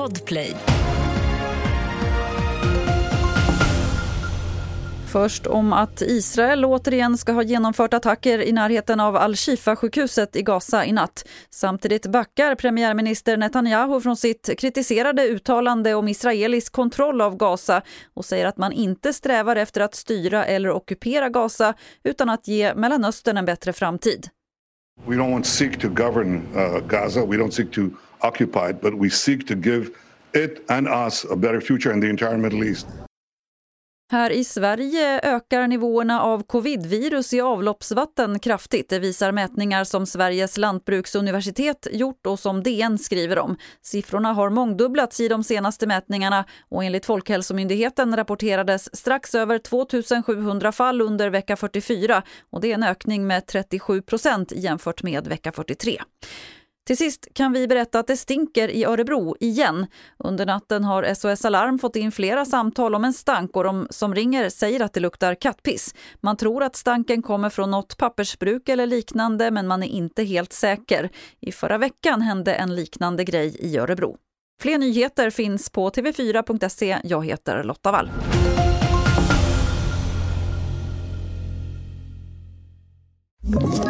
Podplay. Först om att Israel återigen ska ha genomfört attacker i närheten av Al-Shifa-sjukhuset i Gaza i natt. Samtidigt backar premiärminister Netanyahu från sitt kritiserade uttalande om israelisk kontroll av Gaza och säger att man inte strävar efter att styra eller ockupera Gaza utan att ge Mellanöstern en bättre framtid. We don't seek to govern uh, Gaza. We don't seek to occupied, but we seek to give it and us a better future in the entire Middle East. Här i Sverige ökar nivåerna av covidvirus i avloppsvatten kraftigt. Det visar mätningar som Sveriges lantbruksuniversitet gjort och som DN skriver om. Siffrorna har mångdubblats i de senaste mätningarna och enligt Folkhälsomyndigheten rapporterades strax över 2700 fall under vecka 44 och det är en ökning med 37 procent jämfört med vecka 43. Till sist kan vi berätta att det stinker i Örebro igen. Under natten har SOS Alarm fått in flera samtal om en stank och de som ringer säger att det luktar kattpiss. Man tror att stanken kommer från något pappersbruk eller liknande men man är inte helt säker. I förra veckan hände en liknande grej i Örebro. Fler nyheter finns på tv4.se. Jag heter Lotta Wall. Ett